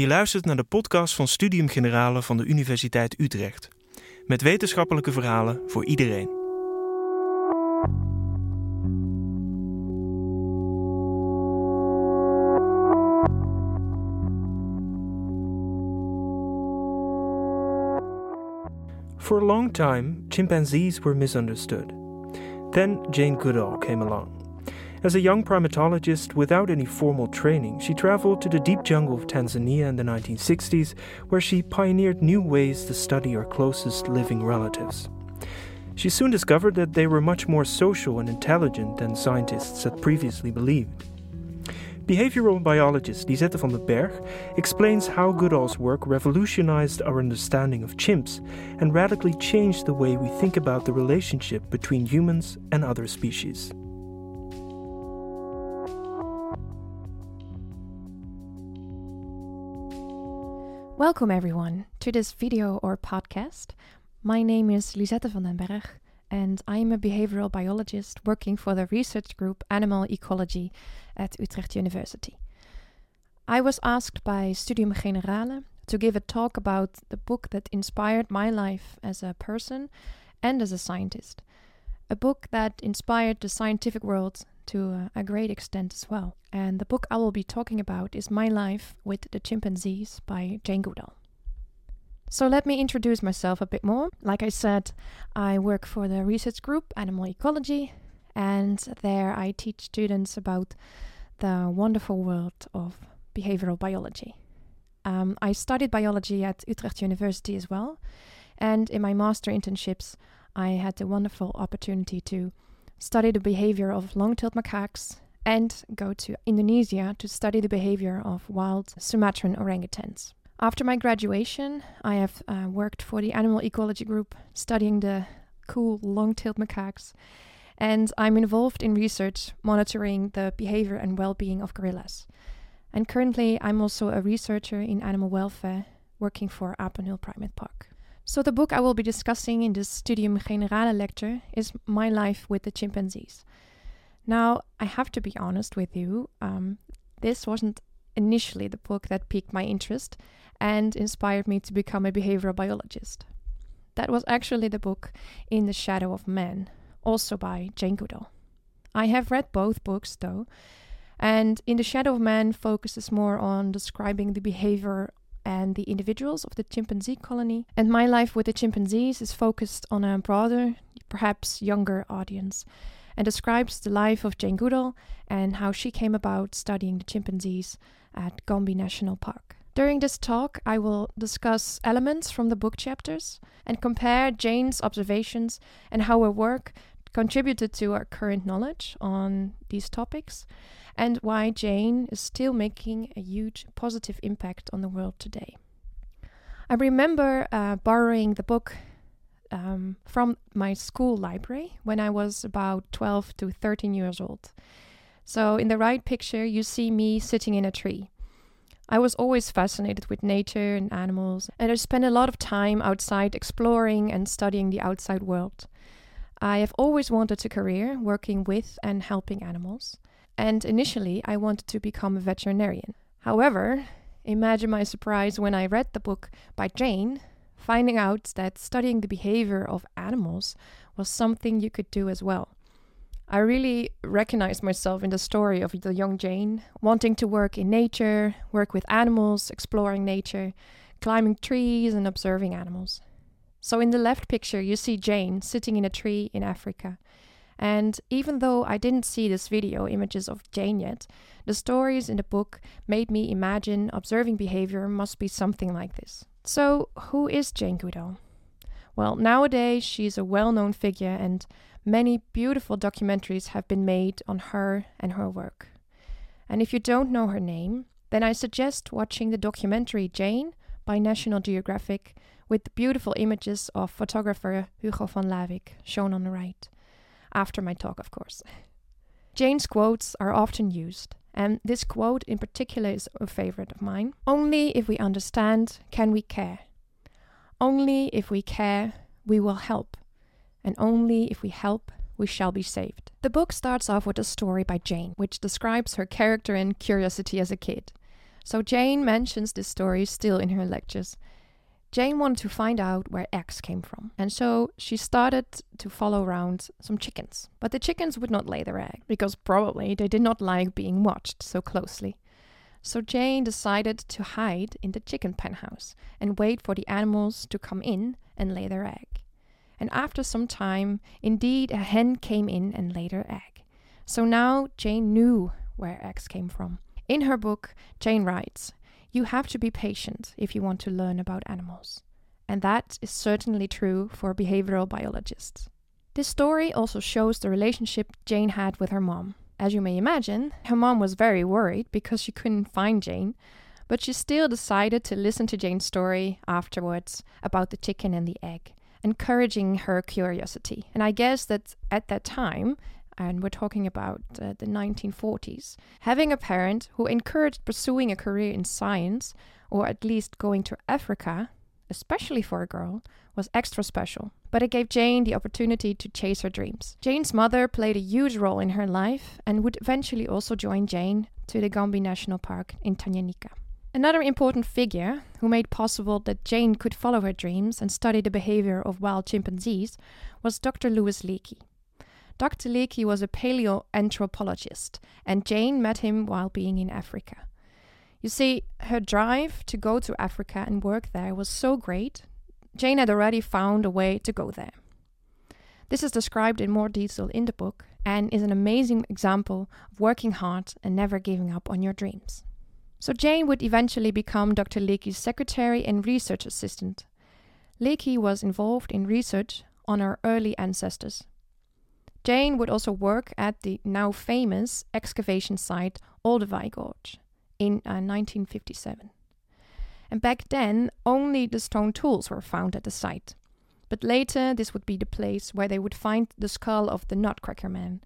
Je luistert naar de podcast van Studium Generale van de Universiteit Utrecht. Met wetenschappelijke verhalen voor iedereen. For a long time, chimpanzees were misunderstood. Then Jane Goodall came along. As a young primatologist without any formal training, she traveled to the deep jungle of Tanzania in the 1960s, where she pioneered new ways to study our closest living relatives. She soon discovered that they were much more social and intelligent than scientists had previously believed. Behavioral biologist Lisette van den Berg explains how Goodall's work revolutionized our understanding of chimps and radically changed the way we think about the relationship between humans and other species. Welcome everyone to this video or podcast. My name is Lisette van den Berg and I am a behavioral biologist working for the research group Animal Ecology at Utrecht University. I was asked by Studium Generale to give a talk about the book that inspired my life as a person and as a scientist. A book that inspired the scientific world to a great extent as well. And the book I will be talking about is My Life with the Chimpanzees by Jane Goodall. So let me introduce myself a bit more. Like I said, I work for the research group Animal Ecology, and there I teach students about the wonderful world of behavioral biology. Um, I studied biology at Utrecht University as well, and in my master internships, I had the wonderful opportunity to study the behavior of long-tailed macaques and go to Indonesia to study the behavior of wild Sumatran orangutans. After my graduation, I have uh, worked for the Animal Ecology Group studying the cool long-tailed macaques and I'm involved in research monitoring the behavior and well-being of gorillas. And currently, I'm also a researcher in animal welfare working for Apenheul Primate Park. So, the book I will be discussing in this Studium Generale lecture is My Life with the Chimpanzees. Now, I have to be honest with you, um, this wasn't initially the book that piqued my interest and inspired me to become a behavioral biologist. That was actually the book In the Shadow of Man, also by Jane Goodall. I have read both books though, and In the Shadow of Man focuses more on describing the behavior and the individuals of the chimpanzee colony. And my life with the chimpanzees is focused on a broader, perhaps younger audience, and describes the life of Jane Goodall and how she came about studying the chimpanzees at Gombe National Park. During this talk, I will discuss elements from the book chapters and compare Jane's observations and how her work contributed to our current knowledge on these topics and why Jane is still making a huge positive impact on the world today. I remember uh, borrowing the book um, from my school library when I was about 12 to 13 years old. So, in the right picture, you see me sitting in a tree. I was always fascinated with nature and animals, and I spent a lot of time outside exploring and studying the outside world. I have always wanted a career working with and helping animals and initially I wanted to become a veterinarian. However, imagine my surprise when I read the book by Jane, finding out that studying the behavior of animals was something you could do as well. I really recognized myself in the story of the young Jane, wanting to work in nature, work with animals, exploring nature, climbing trees, and observing animals. So, in the left picture, you see Jane sitting in a tree in Africa. And even though I didn't see this video images of Jane yet, the stories in the book made me imagine observing behavior must be something like this. So, who is Jane Goodall? Well, nowadays she's a well known figure, and many beautiful documentaries have been made on her and her work. And if you don't know her name, then I suggest watching the documentary Jane by National Geographic with the beautiful images of photographer Hugo van Lawick, shown on the right after my talk, of course. Jane's quotes are often used, and this quote in particular is a favorite of mine. Only if we understand can we care. Only if we care, we will help. And only if we help, we shall be saved. The book starts off with a story by Jane, which describes her character and curiosity as a kid. So Jane mentions this story still in her lectures. Jane wanted to find out where eggs came from, and so she started to follow around some chickens. But the chickens would not lay their egg, because probably they did not like being watched so closely. So Jane decided to hide in the chicken pen house and wait for the animals to come in and lay their egg. And after some time, indeed, a hen came in and laid her egg. So now Jane knew where eggs came from. In her book, Jane writes, You have to be patient if you want to learn about animals. And that is certainly true for behavioral biologists. This story also shows the relationship Jane had with her mom. As you may imagine, her mom was very worried because she couldn't find Jane, but she still decided to listen to Jane's story afterwards about the chicken and the egg, encouraging her curiosity. And I guess that at that time, and we're talking about uh, the 1940s, having a parent who encouraged pursuing a career in science, or at least going to Africa, especially for a girl, was extra special. But it gave Jane the opportunity to chase her dreams. Jane's mother played a huge role in her life and would eventually also join Jane to the Gombe National Park in Tanganyika. Another important figure who made possible that Jane could follow her dreams and study the behavior of wild chimpanzees was Dr. Louis Leakey. Dr. Leakey was a paleoanthropologist, and Jane met him while being in Africa. You see, her drive to go to Africa and work there was so great, Jane had already found a way to go there. This is described in more detail in the book and is an amazing example of working hard and never giving up on your dreams. So Jane would eventually become Dr. Leakey's secretary and research assistant. Leakey was involved in research on our early ancestors. Jane would also work at the now famous excavation site Olduvai Gorge in uh, 1957. And back then, only the stone tools were found at the site. But later, this would be the place where they would find the skull of the Nutcracker Man.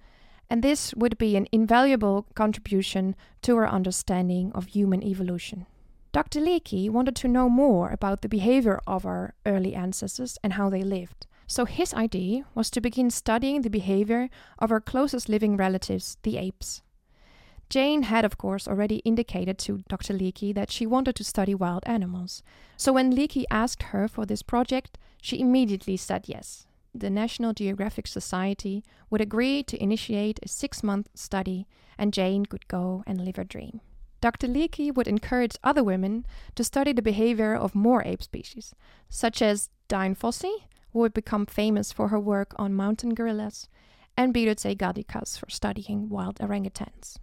And this would be an invaluable contribution to our understanding of human evolution. Dr. Leakey wanted to know more about the behavior of our early ancestors and how they lived. So his idea was to begin studying the behavior of our closest living relatives, the apes. Jane had, of course, already indicated to Dr. Leakey that she wanted to study wild animals. So when Leakey asked her for this project, she immediately said yes. The National Geographic Society would agree to initiate a six month study, and Jane could go and live her dream. Dr. Leakey would encourage other women to study the behavior of more ape species, such as Dian Fossey, who would become famous for her work on mountain gorillas, and Biruté Galdikas for studying wild orangutans.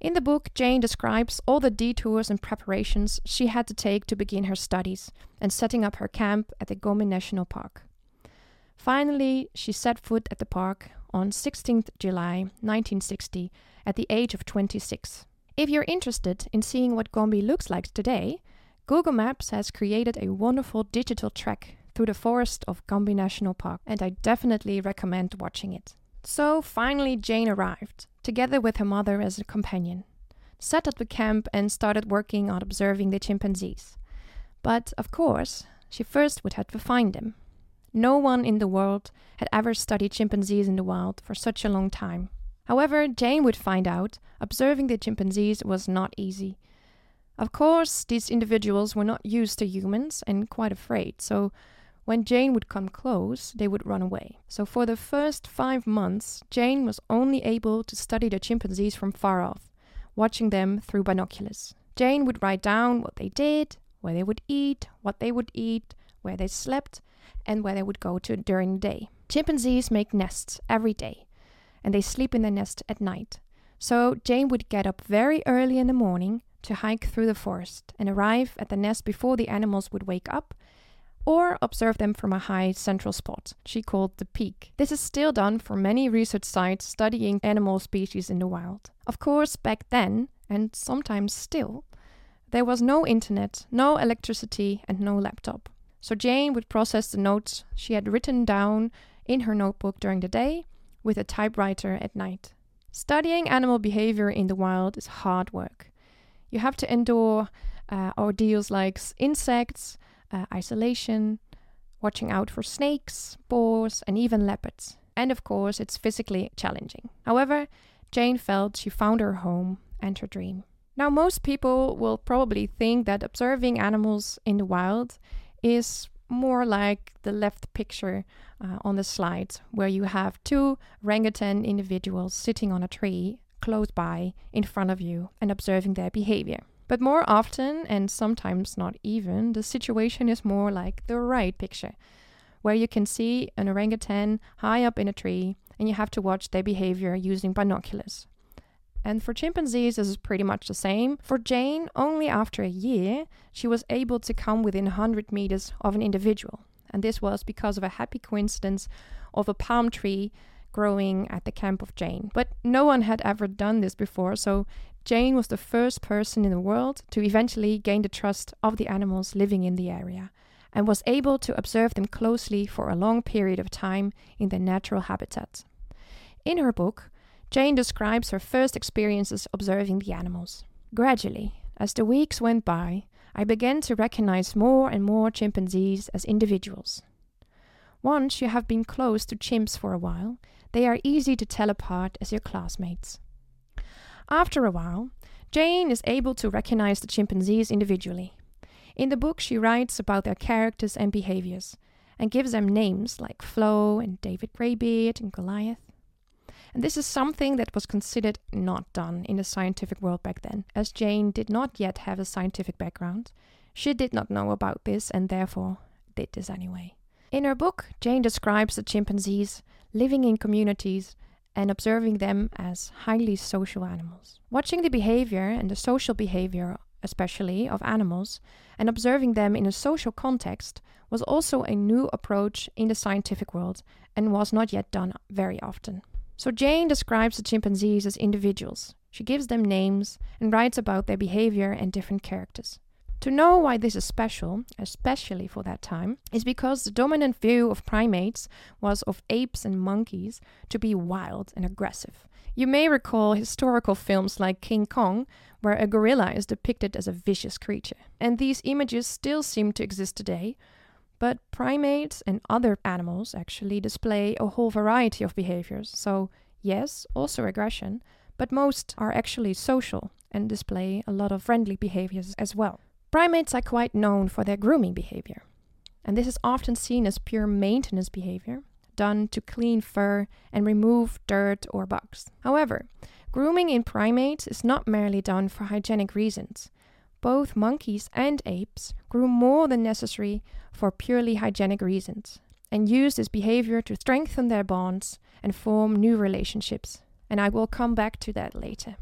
In the book, Jane describes all the detours and preparations she had to take to begin her studies and setting up her camp at the Gombe National Park. Finally, she set foot at the park on 16th July 1960 at the age of 26. If you're interested in seeing what Gombe looks like today, Google Maps has created a wonderful digital trek through the forest of Gombe National Park, and I definitely recommend watching it. So finally, Jane arrived, together with her mother as a companion, set up the camp, and started working on observing the chimpanzees. But, of course, she first would have to find them. No one in the world had ever studied chimpanzees in the wild for such a long time. However, Jane would find out observing the chimpanzees was not easy. Of course, these individuals were not used to humans and quite afraid, so when Jane would come close, they would run away. So for the first five months, Jane was only able to study the chimpanzees from far off, watching them through binoculars. Jane would write down what they did, where they would eat, what they would eat, where they slept, and where they would go to during the day. Chimpanzees make nests every day, and they sleep in their nest at night. So Jane would get up very early in the morning to hike through the forest and arrive at the nest before the animals would wake up or observe them from a high central spot, she called the peak. This is still done for many research sites studying animal species in the wild. Of course, back then, and sometimes still, there was no internet, no electricity, and no laptop. So Jane would process the notes she had written down in her notebook during the day with a typewriter at night. Studying animal behavior in the wild is hard work. You have to endure uh, ordeals like insects, uh, isolation, watching out for snakes, boars, and even leopards. And of course, it's physically challenging. However, Jane felt she found her home and her dream. Now, most people will probably think that observing animals in the wild is more like the left picture uh, on the slide, where you have two orangutan individuals sitting on a tree close by in front of you and observing their behavior. But more often, and sometimes not even, the situation is more like the right picture, where you can see an orangutan high up in a tree and you have to watch their behavior using binoculars. And for chimpanzees, this is pretty much the same. For Jane, only after a year, she was able to come within 100 meters of an individual. And this was because of a happy coincidence of a palm tree growing at the camp of Jane. But no one had ever done this before, so Jane was the first person in the world to eventually gain the trust of the animals living in the area and was able to observe them closely for a long period of time in their natural habitat. In her book, Jane describes her first experiences observing the animals. Gradually, as the weeks went by, I began to recognize more and more chimpanzees as individuals. Once you have been close to chimps for a while, they are easy to tell apart as your classmates. After a while, Jane is able to recognize the chimpanzees individually. In the book, she writes about their characters and behaviors and gives them names like Flo and David Greybeard and Goliath. And this is something that was considered not done in the scientific world back then, as Jane did not yet have a scientific background. She did not know about this and therefore did this anyway. In her book, Jane describes the chimpanzees living in communities and observing them as highly social animals. Watching the behavior and the social behavior, especially of animals, and observing them in a social context was also a new approach in the scientific world and was not yet done very often. So Jane describes the chimpanzees as individuals. She gives them names and writes about their behavior and different characters. To know why this is special, especially for that time, is because the dominant view of primates was of apes and monkeys to be wild and aggressive. You may recall historical films like King Kong, where a gorilla is depicted as a vicious creature. And these images still seem to exist today, but primates and other animals actually display a whole variety of behaviors. So, yes, also aggression, but most are actually social and display a lot of friendly behaviors as well. Primates are quite known for their grooming behavior, and this is often seen as pure maintenance behavior, done to clean fur and remove dirt or bugs. However, grooming in primates is not merely done for hygienic reasons. Both monkeys and apes groom more than necessary for purely hygienic reasons and use this behavior to strengthen their bonds and form new relationships. And I will come back to that later.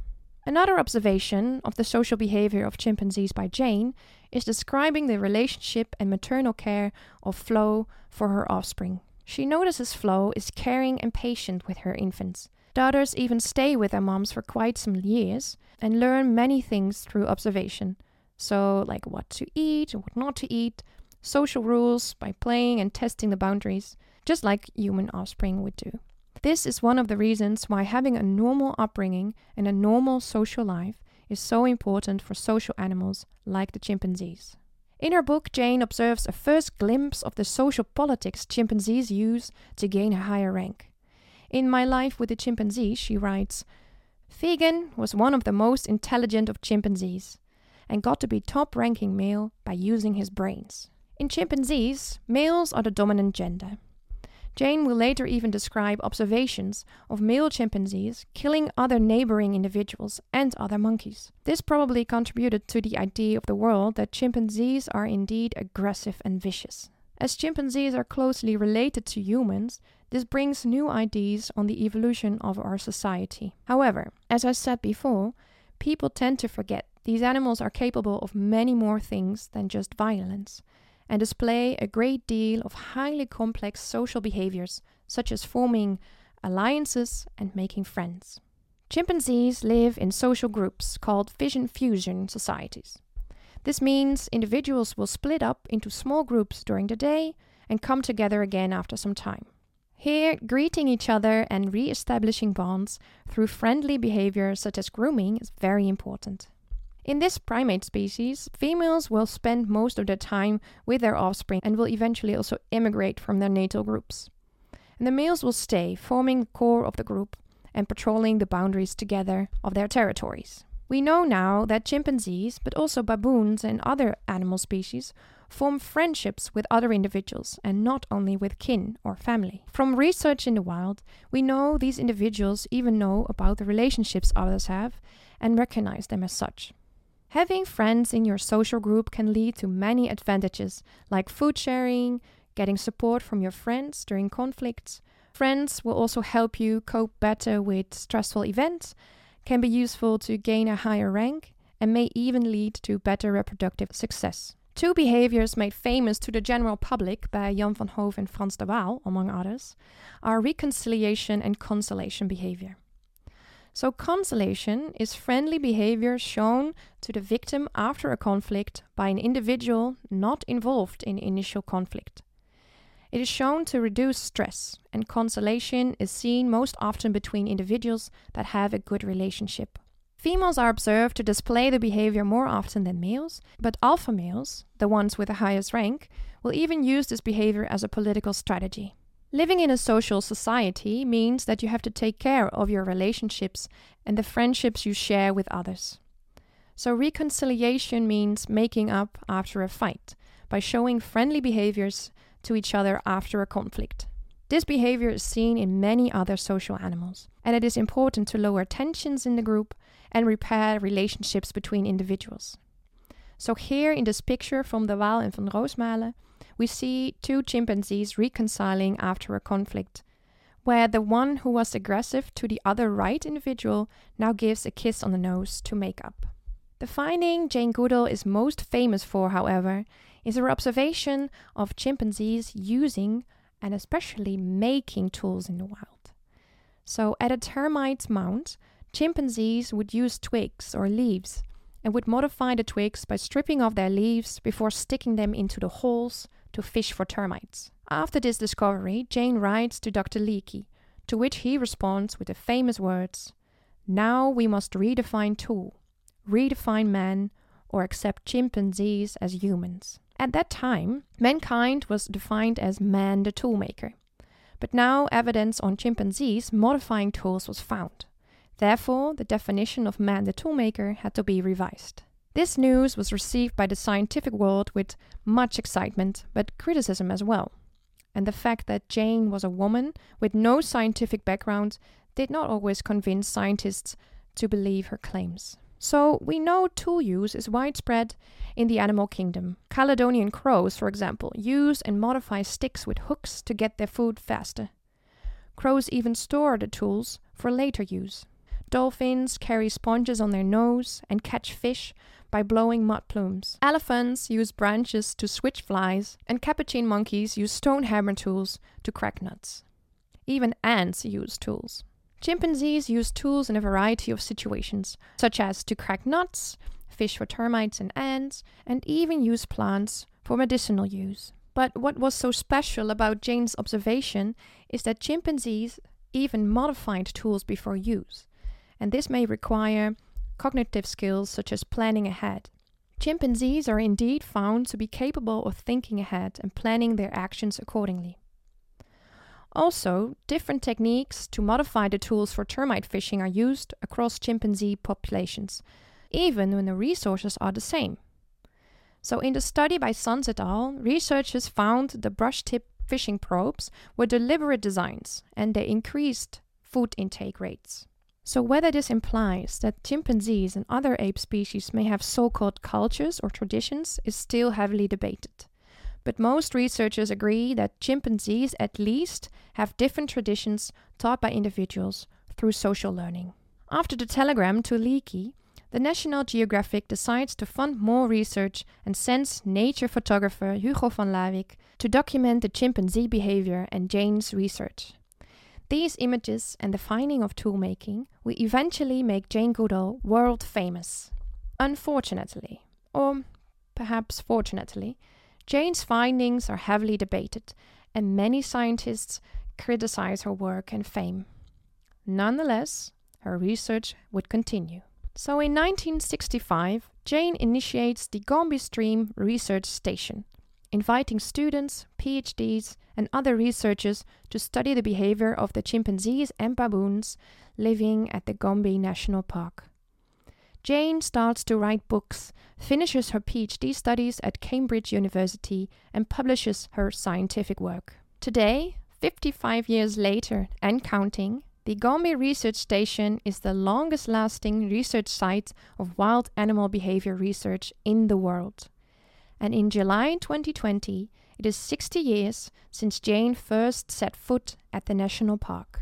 Another observation of the social behavior of chimpanzees by Jane is describing the relationship and maternal care of Flo for her offspring. She notices Flo is caring and patient with her infants. Daughters even stay with their moms for quite some years and learn many things through observation. So, like what to eat and what not to eat, social rules by playing and testing the boundaries, just like human offspring would do. This is one of the reasons why having a normal upbringing and a normal social life is so important for social animals like the chimpanzees. In her book, Jane observes a first glimpse of the social politics chimpanzees use to gain a higher rank. In My Life with the Chimpanzee, she writes Figan was one of the most intelligent of chimpanzees and got to be top ranking male by using his brains. In chimpanzees, males are the dominant gender. Jane will later even describe observations of male chimpanzees killing other neighboring individuals and other monkeys. This probably contributed to the idea of the world that chimpanzees are indeed aggressive and vicious. As chimpanzees are closely related to humans, this brings new ideas on the evolution of our society. However, as I said before, people tend to forget these animals are capable of many more things than just violence and display a great deal of highly complex social behaviors, such as forming alliances and making friends. Chimpanzees live in social groups called fission fusion societies. This means individuals will split up into small groups during the day and come together again after some time. Here, greeting each other and re establishing bonds through friendly behavior such as grooming is very important. In this primate species, females will spend most of their time with their offspring and will eventually also immigrate from their natal groups. And the males will stay, forming the core of the group and patrolling the boundaries together of their territories. We know now that chimpanzees, but also baboons and other animal species, form friendships with other individuals and not only with kin or family. From research in the wild, we know these individuals even know about the relationships others have and recognize them as such. Having friends in your social group can lead to many advantages, like food sharing, getting support from your friends during conflicts. Friends will also help you cope better with stressful events, can be useful to gain a higher rank, and may even lead to better reproductive success. Two behaviors made famous to the general public by Jan van Hooff and Frans de Waal, among others, are reconciliation and consolation behavior. So, consolation is friendly behavior shown to the victim after a conflict by an individual not involved in initial conflict. It is shown to reduce stress, and consolation is seen most often between individuals that have a good relationship. Females are observed to display the behavior more often than males, but alpha males, the ones with the highest rank, will even use this behavior as a political strategy. Living in a social society means that you have to take care of your relationships and the friendships you share with others. So, reconciliation means making up after a fight by showing friendly behaviors to each other after a conflict. This behavior is seen in many other social animals, and it is important to lower tensions in the group and repair relationships between individuals. So, here in this picture from De Waal and van Roosmalen, we see two chimpanzees reconciling after a conflict, where the one who was aggressive to the other right individual now gives a kiss on the nose to make up. The finding Jane Goodall is most famous for, however, is her observation of chimpanzees using and especially making tools in the wild. So, at a termite mound, chimpanzees would use twigs or leaves and would modify the twigs by stripping off their leaves before sticking them into the holes to fish for termites. After this discovery, Jane writes to Dr. Leakey, to which he responds with the famous words Now we must redefine tool, redefine man, or accept chimpanzees as humans. At that time, mankind was defined as man the toolmaker. But now evidence on chimpanzees modifying tools was found. Therefore, the definition of man the toolmaker had to be revised. This news was received by the scientific world with much excitement, but criticism as well. And the fact that Jane was a woman with no scientific background did not always convince scientists to believe her claims. So, we know tool use is widespread in the animal kingdom. Caledonian crows, for example, use and modify sticks with hooks to get their food faster. Crows even store the tools for later use. Dolphins carry sponges on their nose and catch fish by blowing mud plumes. Elephants use branches to switch flies, and capuchin monkeys use stone hammer tools to crack nuts. Even ants use tools. Chimpanzees use tools in a variety of situations, such as to crack nuts, fish for termites and ants, and even use plants for medicinal use. But what was so special about Jane's observation is that chimpanzees even modified tools before use, and this may require cognitive skills such as planning ahead. Chimpanzees are indeed found to be capable of thinking ahead and planning their actions accordingly. Also, different techniques to modify the tools for termite fishing are used across chimpanzee populations, even when the resources are the same. So, in the study by Sanz et al., researchers found the brush tip fishing probes were deliberate designs and they increased food intake rates. So, whether this implies that chimpanzees and other ape species may have so called cultures or traditions is still heavily debated. But most researchers agree that chimpanzees at least have different traditions taught by individuals through social learning. After the telegram to Leakey, the National Geographic decides to fund more research and sends nature photographer Hugo van Lawick to document the chimpanzee behavior and Jane's research. These images and the finding of tool making will eventually make Jane Goodall world famous. Unfortunately, or perhaps fortunately, Jane's findings are heavily debated, and many scientists criticize her work and fame. Nonetheless, her research would continue. So in 1965, Jane initiates the Gombe Stream Research Station, inviting students, PhDs, and other researchers to study the behavior of the chimpanzees and baboons living at the Gombe National Park. Jane starts to write books, finishes her PhD studies at Cambridge University, and publishes her scientific work. Today, 55 years later and counting, the Gombe Research Station is the longest lasting research site of wild animal behavior research in the world. And in July 2020, it is 60 years since Jane first set foot at the national park.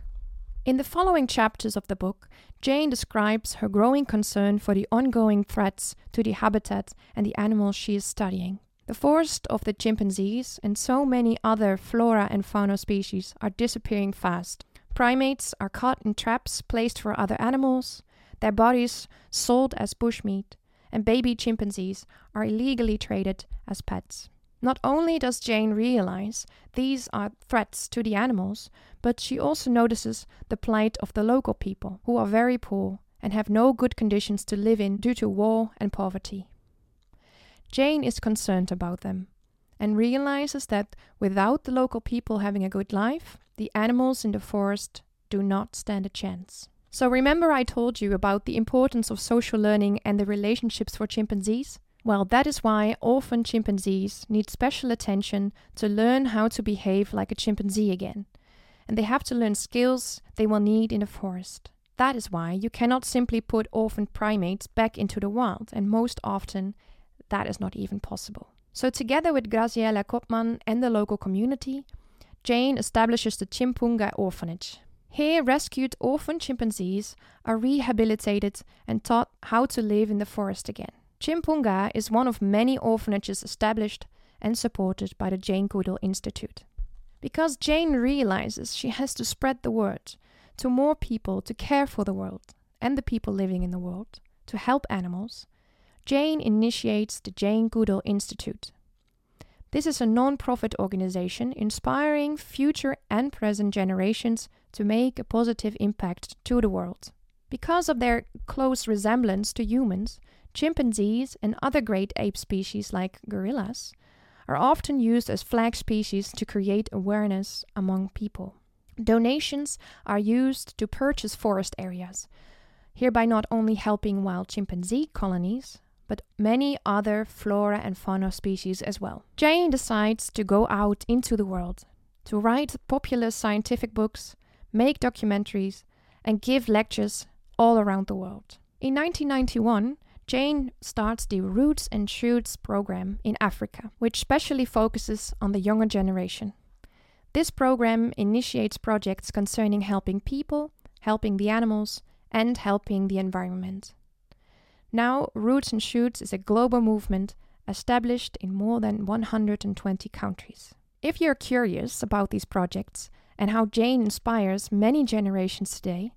In the following chapters of the book, Jane describes her growing concern for the ongoing threats to the habitat and the animals she is studying. The forest of the chimpanzees and so many other flora and fauna species are disappearing fast. Primates are caught in traps placed for other animals, their bodies sold as bushmeat, and baby chimpanzees are illegally traded as pets. Not only does Jane realize these are threats to the animals, but she also notices the plight of the local people, who are very poor and have no good conditions to live in due to war and poverty. Jane is concerned about them and realizes that without the local people having a good life, the animals in the forest do not stand a chance. So, remember, I told you about the importance of social learning and the relationships for chimpanzees? Well, that is why orphan chimpanzees need special attention to learn how to behave like a chimpanzee again. And they have to learn skills they will need in the forest. That is why you cannot simply put orphan primates back into the wild, and most often that is not even possible. So, together with Graziella Cotman and the local community, Jane establishes the Tchimpounga Orphanage. Here, rescued orphan chimpanzees are rehabilitated and taught how to live in the forest again. Tchimpounga is one of many orphanages established and supported by the Jane Goodall Institute. Because Jane realizes she has to spread the word to more people to care for the world and the people living in the world, to help animals, Jane initiates the Jane Goodall Institute. This is a non profit organization inspiring future and present generations to make a positive impact to the world. Because of their close resemblance to humans, Chimpanzees and other great ape species like gorillas are often used as flag species to create awareness among people. Donations are used to purchase forest areas, hereby not only helping wild chimpanzee colonies, but many other flora and fauna species as well. Jane decides to go out into the world, to write popular scientific books, make documentaries, and give lectures all around the world. In 1991, Jane starts the Roots and Shoots program in Africa, which specially focuses on the younger generation. This program initiates projects concerning helping people, helping the animals, and helping the environment. Now, Roots and Shoots is a global movement established in more than 120 countries. If you're curious about these projects and how Jane inspires many generations today,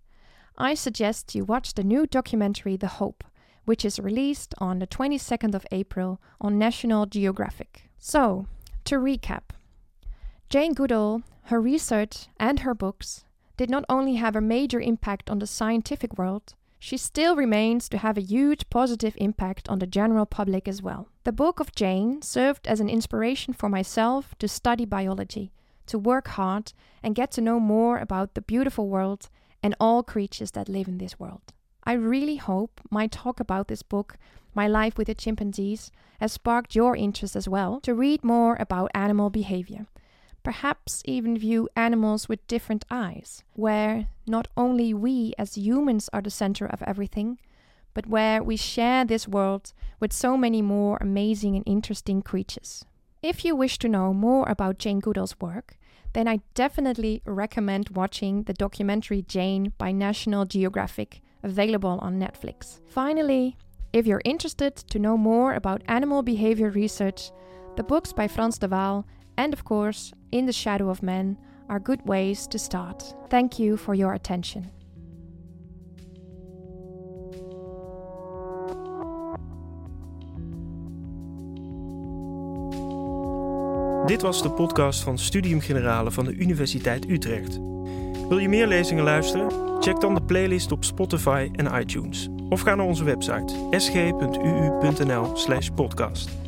I suggest you watch the new documentary The Hope which is released on the 22nd of April on National Geographic. So, to recap Jane Goodall, her research, and her books did not only have a major impact on the scientific world, she still remains to have a huge positive impact on the general public as well. The book of Jane served as an inspiration for myself to study biology, to work hard, and get to know more about the beautiful world and all creatures that live in this world. I really hope my talk about this book, My Life with the Chimpanzees, has sparked your interest as well to read more about animal behavior. Perhaps even view animals with different eyes, where not only we as humans are the center of everything, but where we share this world with so many more amazing and interesting creatures. If you wish to know more about Jane Goodall's work, then I definitely recommend watching the documentary Jane by National Geographic available on Netflix. Finally, if you're interested to know more about animal behavior research, the books by Frans de Waal and, of course, In the Shadow of Men are good ways to start. Thank you for your attention. Dit was de podcast van Studium Generale van de Universiteit Utrecht. Wil je meer lezingen luisteren? Check dan de playlist op Spotify en iTunes. Of ga naar onze website sg.uu.nl/podcast.